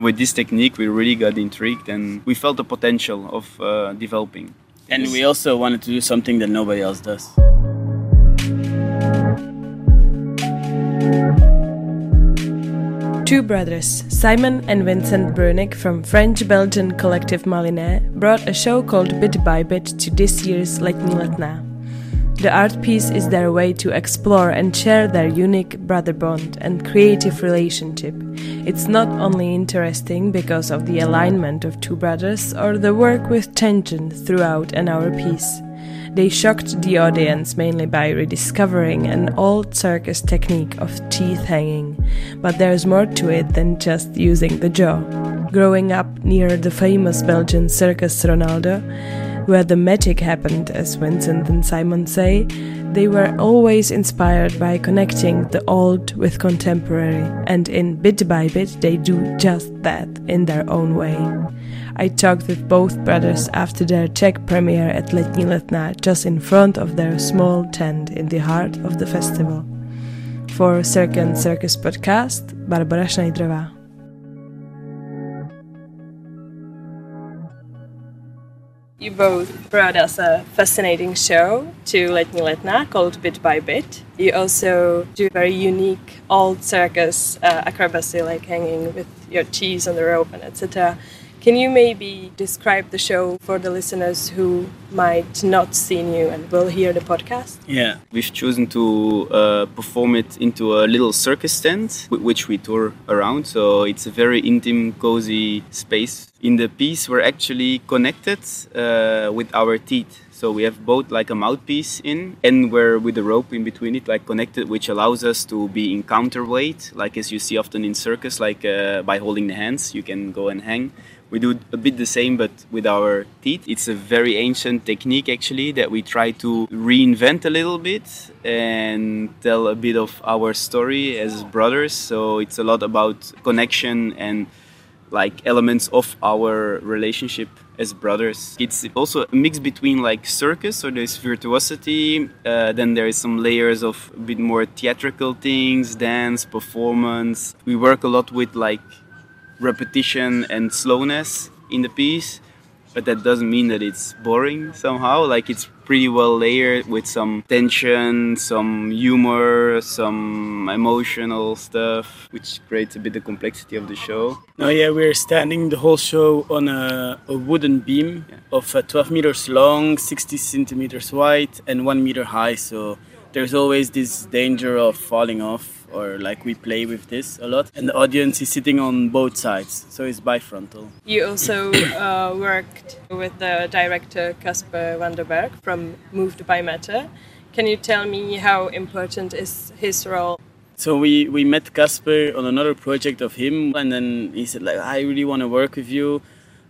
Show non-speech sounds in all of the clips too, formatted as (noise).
With this technique, we really got intrigued and we felt the potential of uh, developing. And we also wanted to do something that nobody else does. Two brothers, Simon and Vincent Bruynickx from French-Belgian collective Malunés, brought a show called Bit by Bit to this year's Letní Letná. The art piece is their way to explore and share their unique brother bond and creative relationship. It's not only interesting because of the alignment of two brothers or the work with tension throughout an hour piece. They shocked the audience mainly by rediscovering an old circus technique of teeth hanging, but there's more to it than just using the jaw. Growing up near the famous Belgian Circus Ronaldo, where the magic happened, as Vincent and Simon say, they were always inspired by connecting the old with contemporary, and in Bit by Bit, they do just that in their own way. I talked with both brothers after their Czech premiere at Letní Letná, just in front of their small tent in the heart of the festival. For Cirqueon Circus podcast, Barbora Schneiderová. You both brought us a fascinating show to Letní Letná called Bit by Bit. You also do very unique old circus uh, acrobacy, like hanging with your cheese on the rope and etc. Can you maybe describe the show for the listeners who might not seen you and will hear the podcast? Yeah, we've chosen to uh, perform it into a little circus tent, which we tour around. So it's a very intimate, cozy space. In the piece, we're actually connected uh, with our teeth. So we have both like a mouthpiece in, and we're with a rope in between it, like connected, which allows us to be in counterweight, like as you see often in circus, like uh, by holding the hands, you can go and hang we do a bit the same but with our teeth it's a very ancient technique actually that we try to reinvent a little bit and tell a bit of our story as brothers so it's a lot about connection and like elements of our relationship as brothers. It's also a mix between like circus, so there's virtuosity, uh, then there is some layers of a bit more theatrical things, dance, performance. We work a lot with like repetition and slowness in the piece but that doesn't mean that it's boring somehow. Like it's pretty well layered with some tension some humor some emotional stuff which creates a bit of complexity of the show. Oh yeah we're standing the whole show on a, a wooden beam yeah. of uh, 12 meters long 60 centimeters wide and one meter high so there's always this danger of falling off or like we play with this a lot and the audience is sitting on both sides so it's bifrontal. You also (coughs) uh, worked with the director Casper van der Berg from moved by matter. Can you tell me how important is his role? So we we met Casper on another project of him and then he said like I really want to work with you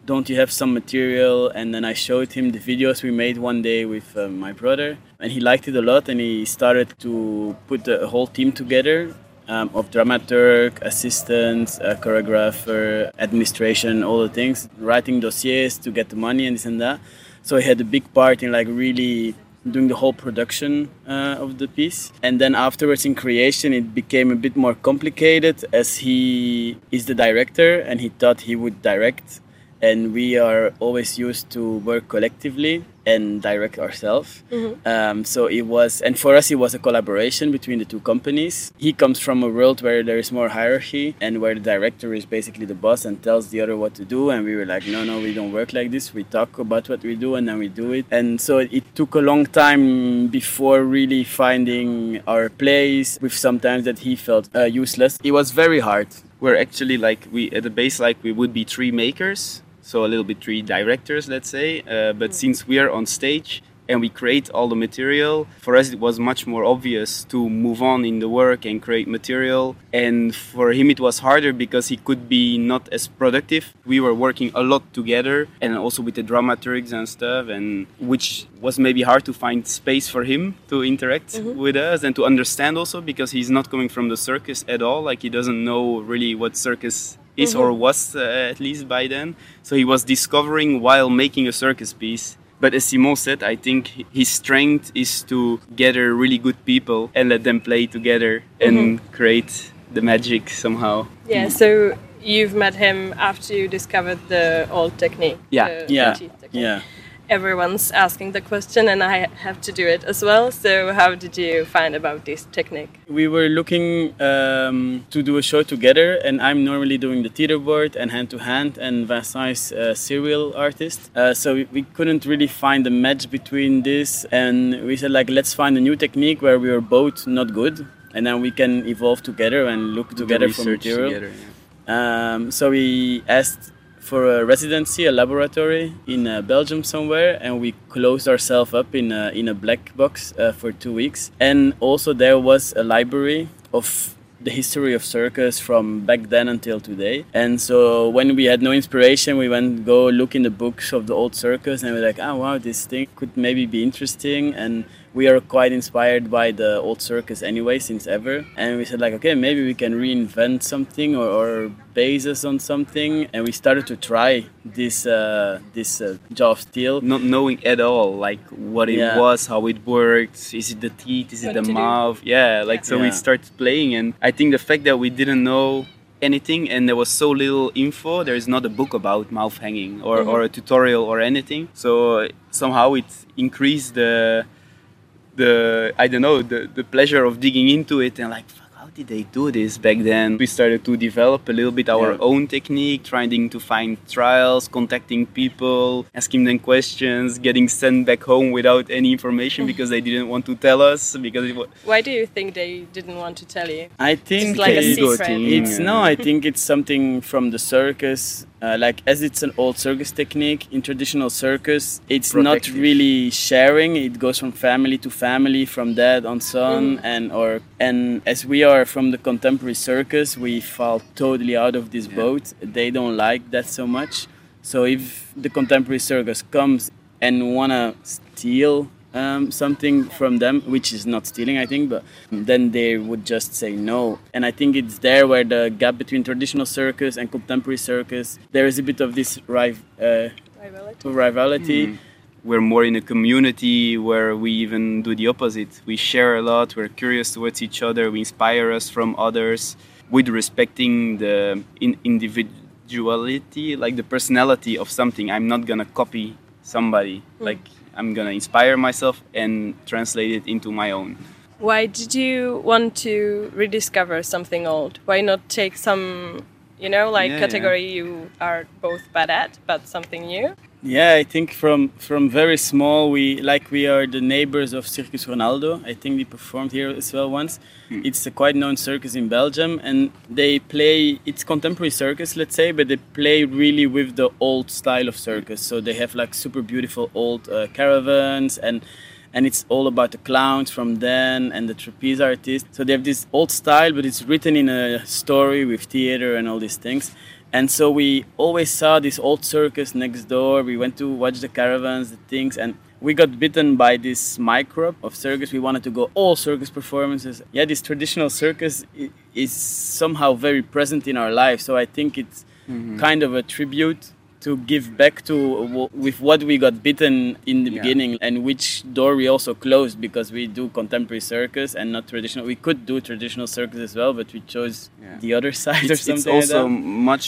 don't you have some material? And then I showed him the videos we made one day with uh, my brother, and he liked it a lot. And he started to put a whole team together um, of dramaturg, assistants, a choreographer, administration, all the things, writing dossiers to get the money and this and that. So he had a big part in like really doing the whole production uh, of the piece. And then afterwards in creation, it became a bit more complicated as he is the director and he thought he would direct and we are always used to work collectively and direct ourselves. Mm-hmm. Um, so it was, and for us, it was a collaboration between the two companies. He comes from a world where there is more hierarchy and where the director is basically the boss and tells the other what to do. And we were like, no, no, we don't work like this. We talk about what we do and then we do it. And so it took a long time before really finding our place with sometimes that he felt uh, useless. It was very hard. We're actually like, we at the base, like we would be three makers so a little bit three directors, let's say. Uh, but since we are on stage and we create all the material, for us it was much more obvious to move on in the work and create material. And for him it was harder because he could be not as productive. We were working a lot together and also with the dramaturgs and stuff, and which was maybe hard to find space for him to interact mm-hmm. with us and to understand also because he's not coming from the circus at all. Like he doesn't know really what circus is mm-hmm. or was uh, at least by then. So he was discovering while making a circus piece. But as Simon said, I think his strength is to gather really good people and let them play together and mm-hmm. create the magic somehow. Yeah, so you've met him after you discovered the old technique. Yeah. the Yeah. technique. Yeah. Everyone's asking the question, and I have to do it as well. So, how did you find about this technique? We were looking um, to do a show together, and I'm normally doing the teeterboard and hand to hand, and Vincent is a serial artist. Uh, so we, we couldn't really find a match between this, and we said like let's find a new technique where we are both not good, and then we can evolve together and look together for research material. together, yeah. Um, so we asked for a residency, a laboratory in uh, Belgium somewhere, and we closed ourselves up in a, in a black box uh, for two weeks. And also there was a library of the history of circus from back then until today. And so when we had no inspiration, we went go look in the books of the old circus, and we're like, oh wow, this thing could maybe be interesting. And we are quite inspired by the old circus anyway since ever and we said like okay maybe we can reinvent something or, or base us on something and we started to try this uh, this uh, jaw of steel Not knowing at all, like what it Yeah. was, how it worked. Is it the teeth? Is it the to do. mouth? Yeah, like so we Yeah. started playing, and I think the fact that we didn't know anything and there was so little info there is not a book about mouth hanging or, or a tutorial or anything so somehow it increased the the I don't know the, the pleasure of digging into it and like did they do this back then? We started to develop a little bit our Yeah. own technique, trying to find trials, contacting people, asking them questions, getting sent back home without any information (laughs) because they didn't want to tell us because it was Why do you think they didn't want to tell you? I think It's like a it's- secret. It's no, I think it's something from the circus. Uh, like as it's an old circus technique in traditional circus, it's not really sharing. It goes from family to family, from dad on son, and or and as we are from the contemporary circus, we fall totally out of this Yeah. boat. They don't like that so much. So if the contemporary circus comes and wanna steal um, something from them, which is not stealing, I think, but then they would just say no. And I think it's there where the gap between traditional circus and contemporary circus, there is a bit of this riv- uh, Rivality? rivality. We're more in a community where we even do the opposite. We share a lot, we're curious towards each other, we inspire us from others with respecting the in- individuality, like the personality of something. I'm not gonna copy somebody, mm. like I'm gonna inspire myself and translate it into my own. Why did you want to rediscover something old? Why not take some, you know, like Yeah, yeah. category you are both bad at, but something new? Yeah, I think from from very small we like we are the neighbors of Circus Ronaldo. I think we performed here as well once. It's a quite known circus in Belgium, and they play. It's contemporary circus, let's say, but they play really with the old style of circus. So they have like super beautiful old uh, caravans and. And it's all about the clowns from then and the trapeze artists. So they have this old style, but it's written in a story with theater and all these things. And so we always saw this old circus next door. We went to watch the caravans, the things, and we got bitten by this microbe of circus. We wanted to go all circus performances. Yeah, this traditional circus is somehow very present in our life. So I think it's mm-hmm. kind of a tribute to give back to w- with what we got bitten in the Yeah. beginning and which door we also closed because we do contemporary circus and not traditional. We could do traditional circus as well, but we chose Yeah. the other (laughs) side or it's, something. it's also like much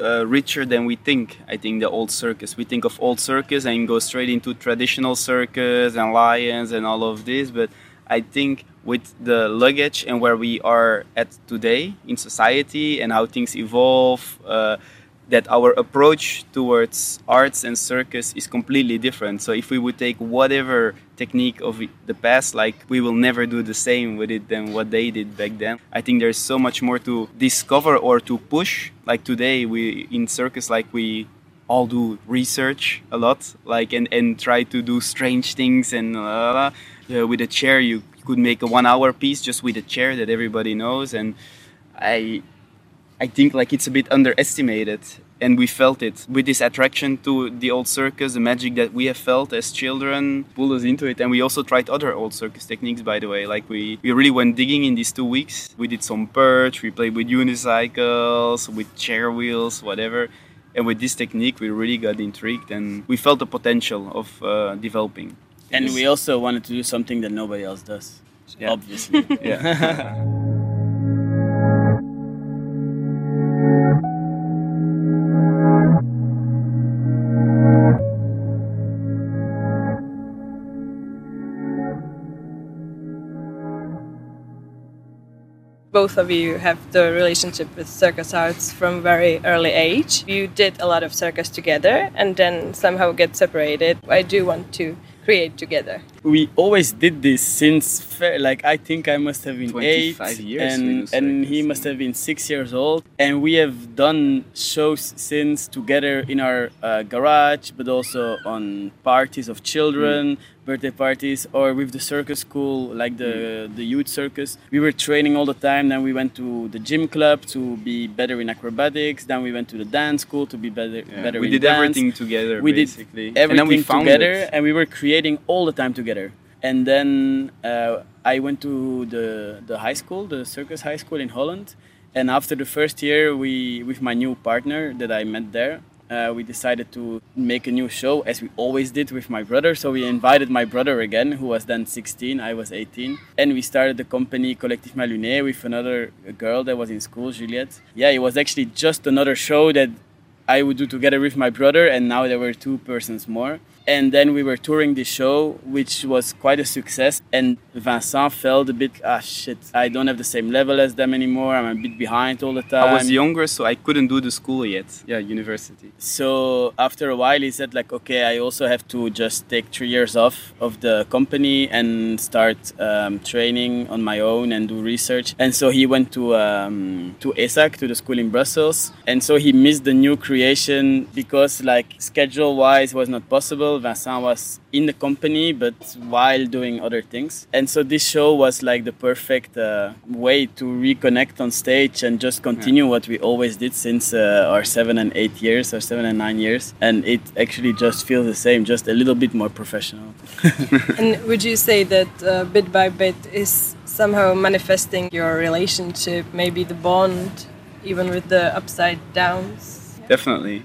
uh, richer than we think. I think the old circus. We think of old circus and go straight into traditional circus and lions and all of this. But I think with the luggage and where we are at today in society and how things evolve. Uh, that our approach towards arts and circus is completely different. So if we would take whatever technique of the past, like we will never do the same with it than what they did back then. I think there's so much more to discover or to push. Like today, we in circus, like we all do research a lot, like and and try to do strange things and uh, uh, with a chair you could make a one-hour piece just with a chair that everybody knows and I I think like it's a bit underestimated and we felt it with this attraction to the old circus the magic that we have felt as children pulled us into it and we also tried other old circus techniques by the way like we, we really went digging in these two weeks we did some perch we played with unicycles with chair wheels whatever and with this technique we really got intrigued and we felt the potential of uh, developing And we also wanted to do something that nobody else does. Yeah. Obviously. (laughs) yeah (laughs) both of you have the relationship with circus arts from very early age. You did a lot of circus together and then somehow get separated. I do want to create together. We always did this since fair, like I think I must have been eight, years and and he must have been six years old, and we have done shows since together in our uh, garage, but also on parties of children. Mm birthday parties or with the circus school like the the youth circus we were training all the time then we went to the gym club to be better in acrobatics then we went to the dance school to be better yeah, better we did dance. everything together we basically. did everything and we together it. and we were creating all the time together and then uh, I went to the the high school the circus high school in Holland and after the first year we with my new partner that I met there uh, we decided to make a new show as we always did with my brother. So we invited my brother again, who was then 16, I was 18, and we started the company Collectif Malunés with another girl that was in school, Juliette. Yeah, it was actually just another show that I would do together with my brother, and now there were two persons more. And then we were touring the show which was quite a success. And vincent felt a bit ah shit i don't have the same level as them anymore. I'm a bit behind all the time i was younger so i couldn't do the school yet. Yeah university. So after a while he said like okay i also have to just take three years off of the company and start um, training on my own and do research. And so he went to um, to ESAC to the school in brussels. And so he missed the new creation because like schedule wise was not possible Vincent was in the company, but while doing other things. And so this show was like the perfect uh, way to reconnect on stage and just continue yeah. what we always did since uh, our seven and eight years, or seven and nine years. And it actually just feels the same, just a little bit more professional. (laughs) and would you say that uh, bit by bit is somehow manifesting your relationship, maybe the bond, even with the upside downs? Definitely.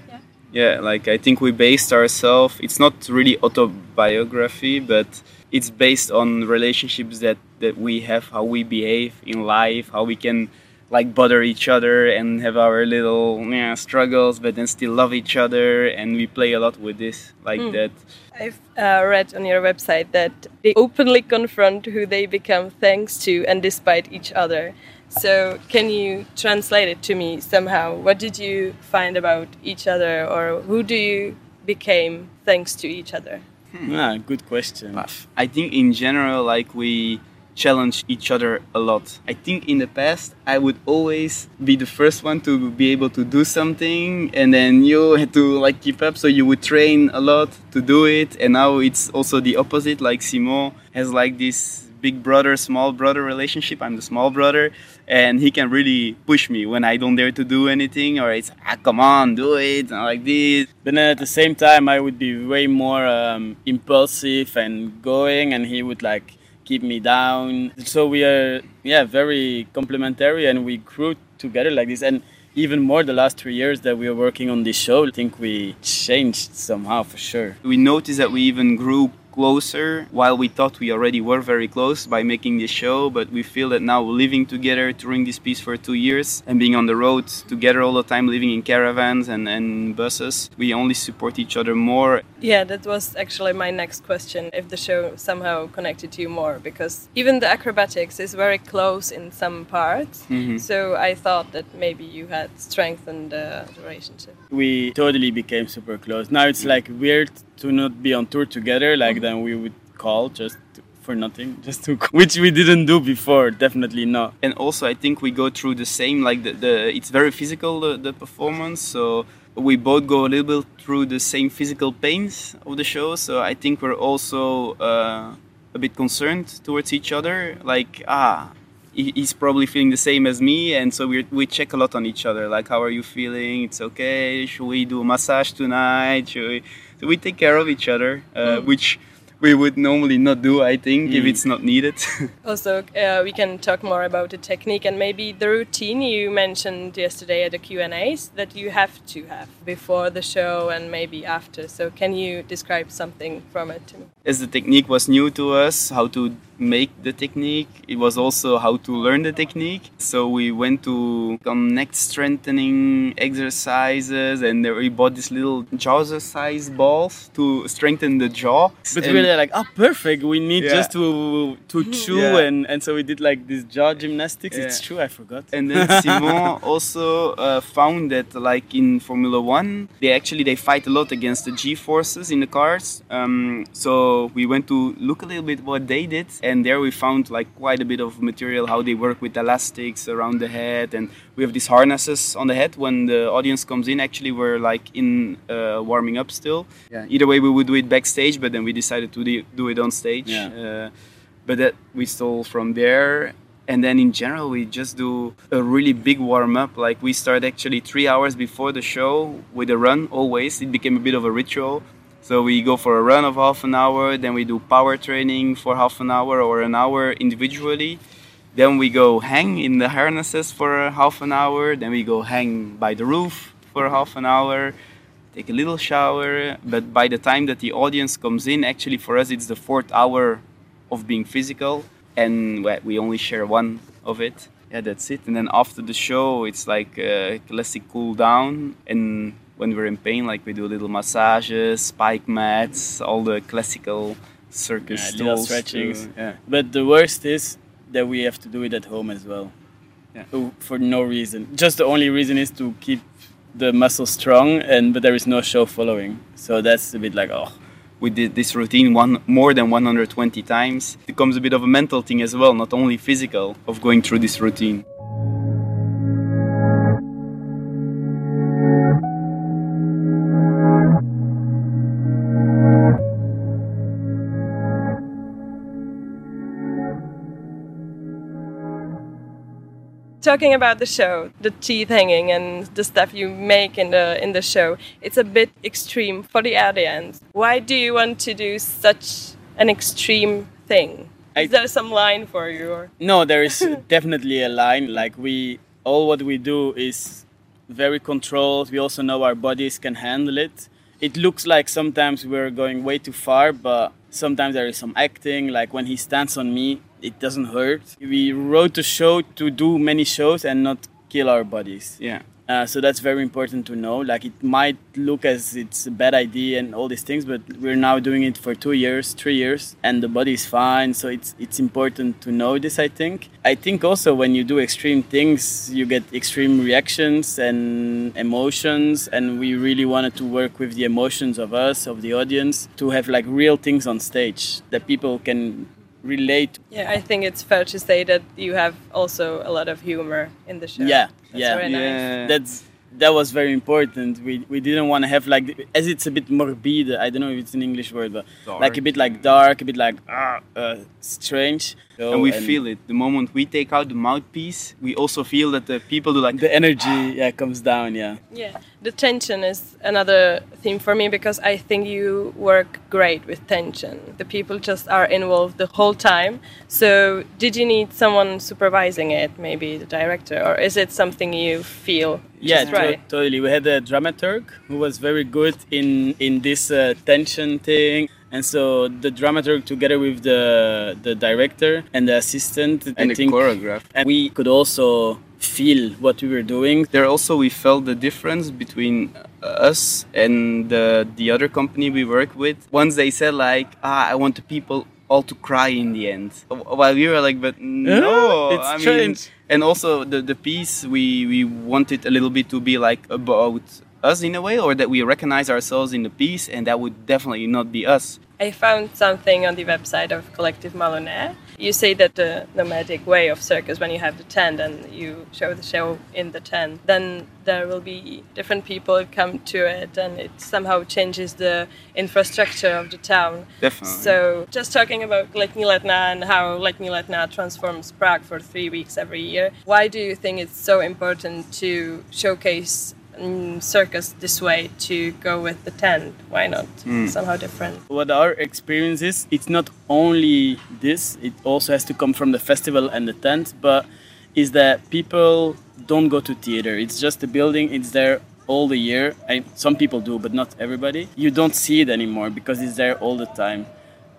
Yeah. Like i think we based ourselves it's not really autobiography but it's based on relationships that that we have how we behave in life how we can like bother each other and have our little yeah, struggles but then still love each other and we play a lot with this like mm. that. I've uh, read on your website that they openly confront who they become thanks to and despite each other so, can you translate it to me somehow? What did you find about each other, or who do you became thanks to each other? Hmm. Ah, good question. I think in general, like we challenge each other a lot. I think in the past, I would always be the first one to be able to do something, and then you had to like keep up. So you would train a lot to do it, and now it's also the opposite. Like Simon has like this big brother small brother relationship i'm the small brother and he can really push me when i don't dare to do anything or it's ah, come on do it and like this. But then at the same time i would be way more um, impulsive and going and he would like keep me down. So we are yeah very complementary and we grew together like this. And even more the last three years that we are working on this show i think we changed somehow for sure. We noticed that we even grew closer. While we thought we already were very close by making this show but we feel that now living together touring this piece for two years and being on the road together all the time living in caravans and, and buses we only support each other more. Yeah that was actually my next question if the show somehow connected you more because even the acrobatics is very close in some parts. Mm-hmm. so i thought that maybe you had strengthened the relationship. We totally became super close. Now it's like weird to not be on tour together like mm-hmm. then we would call just for nothing (laughs) just to (laughs) which we didn't do before definitely not. And also i think we go through the same like the, the it's very physical the, the performance so we both go a little bit through the same physical pains of the show so i think we're also uh, a bit concerned towards each other like ah he's probably feeling the same as me and so we we check a lot on each other like how are you feeling? It's okay. Should we do a massage tonight? Should we we take care of each other, uh, mm. which we would normally not do, I think, mm. if it's not needed. (laughs) also, uh, we can talk more about the technique and maybe the routine you mentioned yesterday at the Q&As that you have to have before the show and maybe after. So can you describe something from it to me? As the technique was new to us, how to make the technique, it was also how to learn the technique. So we went to connect strengthening exercises, and we bought these little Jawzrsize balls to strengthen the jaw. But And- we were like, oh, perfect. We need Yeah. just to to (laughs) chew, Yeah. and and so we did like this jaw gymnastics. It's true, I forgot. and then (laughs) Simon also uh, found that like in Formula One, they actually they fight a lot against the G forces in the cars. Um, so we went to look a little bit what they did, and there we found like quite a bit of material how they work with elastics around the head, and we have these harnesses on the head when the audience comes in. Actually, we're like in uh, warming up still. Yeah. Either way, we would do it backstage, but then we decided to do- do it on stage. Yeah. Uh, but that we stole from there and then in general we just do a really big warm up like we start actually three hours before the show with a run always it became a bit of a ritual so we go for a run of half an hour then we do power training for half an hour or an hour individually. Then we go hang in the harnesses for half an hour then we go hang by the roof for half an hour take a little shower. But by the time that the audience comes in actually for us it's the fourth hour of being physical. And we- only share one of it. Yeah that's it. And then after the show it's like a classic cool down. And when we're in pain like we do little massages spike mats all the classical circus Yeah, tools to- stretchings. yeah But the worst is that we have to do it at home as well. Yeah. Oh, For no reason. Just the only reason is to keep the muscles strong, and but there is no show following. So that's a bit like oh. we did this routine one more than 120 times it becomes a bit of a mental thing as well not only physical of going through this routine Talking about the show, the teeth hanging and the stuff you make in the in the show, it's a bit extreme for the audience. Why do you want to do such an extreme thing? I- Is there some line for you? Or? No, there is (laughs) definitely a line. Like we, all what we do is very controlled. We also know our bodies can handle it. It looks like sometimes we're going way too far, but sometimes there is some acting. Like when he stands on me, it doesn't hurt. We wrote the show to do many shows and not kill our bodies. yeah Uh, so that's very important to know. Like it might look as it's a bad idea and all these things, but we're now doing it for two years, three years, and the body is fine. So it's it's important to know this. I think. I think also when you do extreme things, you get extreme reactions and emotions, and we really wanted to work with the emotions of us, of the audience, to have like real things on stage that people can relate Yeah, I think it's fair to say that you have also a lot of humor in the show. Yeah, That's yeah. very nice. that's that was very important. We we didn't want to have like as it's a bit morbid. I don't know if it's an English word, but like a bit like dark, a bit like ah, uh, strange. So, and we feel it the moment we take out the mouthpiece we also feel that the people do like the energy. Yeah, comes down. Yeah. Yeah, the tension is another theme for me because I think you work great with tension. The people just are involved the whole time. So, did you need someone supervising it, maybe the director, or is it something you feel Yeah, to- right? totally. We had a dramaturg who was very good in in this uh, tension thing. And so the dramaturg, together with the the director and the assistant, I and the think, choreograph. and we could also feel what we were doing. there also we felt the difference between us and the, the other company we work with. Once they said like ah i want the people all to cry in the end. While we were like but no It's I mean, and also the, the piece we we wanted a little bit to be like about us in a way or that we recognize ourselves in the piece and that would definitely not be us I found something on the website of Collective Malunés. You say that the nomadic way of circus, when you have the tent and you show the show in the tent, then there will be different people come to it, and it somehow changes the infrastructure of the town. definitely So, just talking about Letní Letná and how Letní Letná transforms Prague for three weeks every year, why do you think it's so important to showcase mm, circus this way to go with the tent? Why not? Somehow different? what our experience is it's not only this it also has to come from the festival and the tent but is that people don't go to theater. It's just a building it's there all the year. And some people do but not everybody. You don't see it anymore because it's there all the time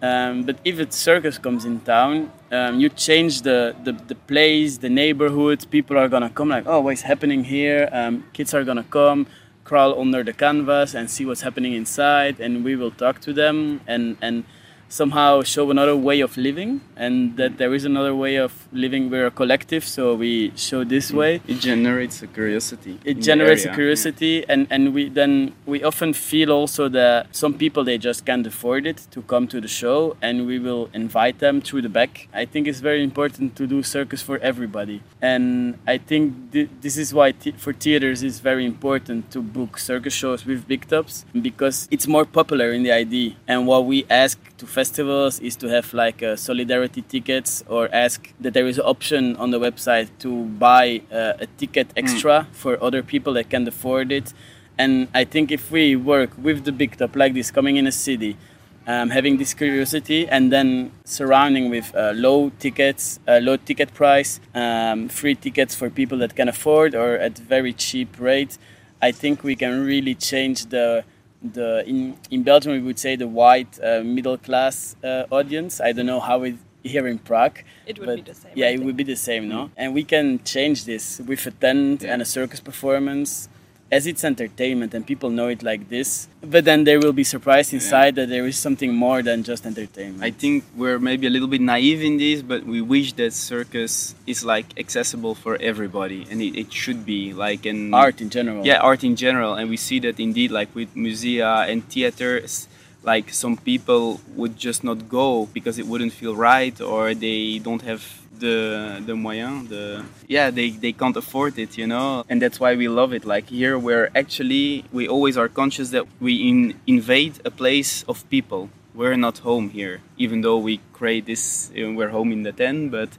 Um, but if a circus comes in town, um, you change the, the, the place, the neighborhood. People are gonna come like, oh, what's happening here? Um, kids are gonna come, crawl under the canvas and see what's happening inside, and we will talk to them and and somehow show another way of living and that there is another way of living we're a collective so we show this way. it generates a curiosity it generates a curiosity yeah. and and we then we often feel also that some people they just can't afford it to come to the show and we will invite them through the back. I think it's very important to do circus for everybody. And i think th- this is why th- for theaters it's very important to book circus shows with big tops because it's more popular in the id and what we ask to festivals is to have like uh, solidarity tickets or ask that there is an option on the website to buy uh, a ticket hmm. extra mm. for other people that can afford it. And I think if we work with the big top like this, coming in a city, um, having this curiosity, and then surrounding with uh, low tickets, uh, low ticket price, um, free tickets for people that can afford or at very cheap rate, I think we can really change the the in in Belgium we would say the white uh, middle class uh, audience. I don't know how it here in Prague. It would but be the same. Yeah, it would be the same, no? Mm. And we can change this with a tent yeah. and a circus performance as it's entertainment and people know it like this but then they will be surprised inside yeah. that there is something more than just entertainment i think we're maybe a little bit naive in this but we wish that circus is like accessible for everybody and it, it should be like an art in general yeah art in general and we see that indeed like with musea and theaters like some people would just not go because it wouldn't feel right or they don't have the the moyen the yeah they they can't afford it you know? And that's why we love it. Like here we're actually we always are conscious that we in, invade a place of people. We're not home here even though we create this uh, we're home in the tent but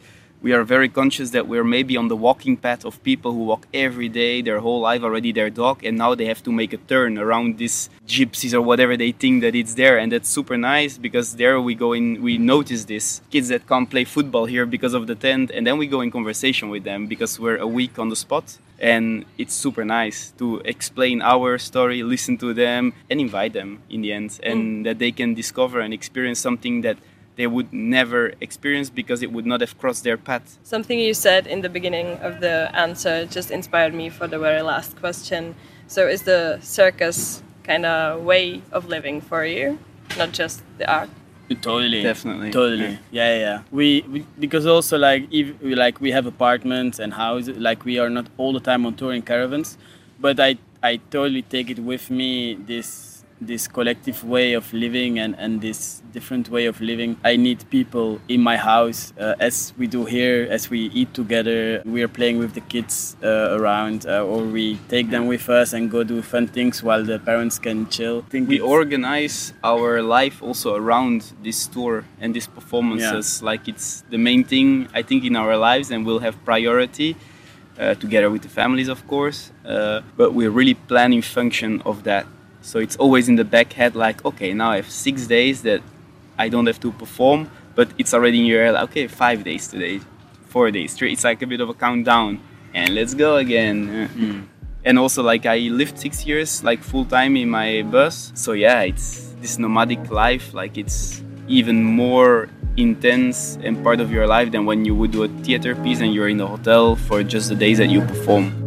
we are very conscious that we're maybe on the walking path of people who walk every day their whole life already their dog and now they have to make a turn around these gypsies or whatever they think that it's there and that's super nice because there we go in we notice this kids that can't play football here because of the tent and then we go in conversation with them because we're a week on the spot and it's super nice to explain our story listen to them and invite them in the end and mm. that they can discover and experience something that they would never experience because it would not have crossed their path. Something you said in the beginning of the answer just inspired me for the very last question. So, is the circus kind of way of living for you, not just the art? Totally, definitely, totally. Yeah, yeah. yeah. We, we because also like if we like we have apartments and houses, like we are not all the time on touring caravans, but I I totally take it with me this this collective way of living and, and this different way of living. I need people in my house uh, as we do here, as we eat together. We are playing with the kids uh, around, uh, or we take them with us and go do fun things while the parents can chill. I think we organize our life also around this tour and these performances. Yeah. Like it's the main thing I think in our lives, and we'll have priority. Uh, together with the families, of course, uh, but we're really planning function of that so it's always in the back head like, okay, now I have six days that I don't have to perform, but it's already in your head, okay, five days today, four days, three. It's like a bit of a countdown and let's go again. Mm. And also like I lived six years like full time in my bus. So yeah, it's this nomadic life, like it's even more intense and part of your life than when you would do a theater piece and you're in the hotel for just the days that you perform.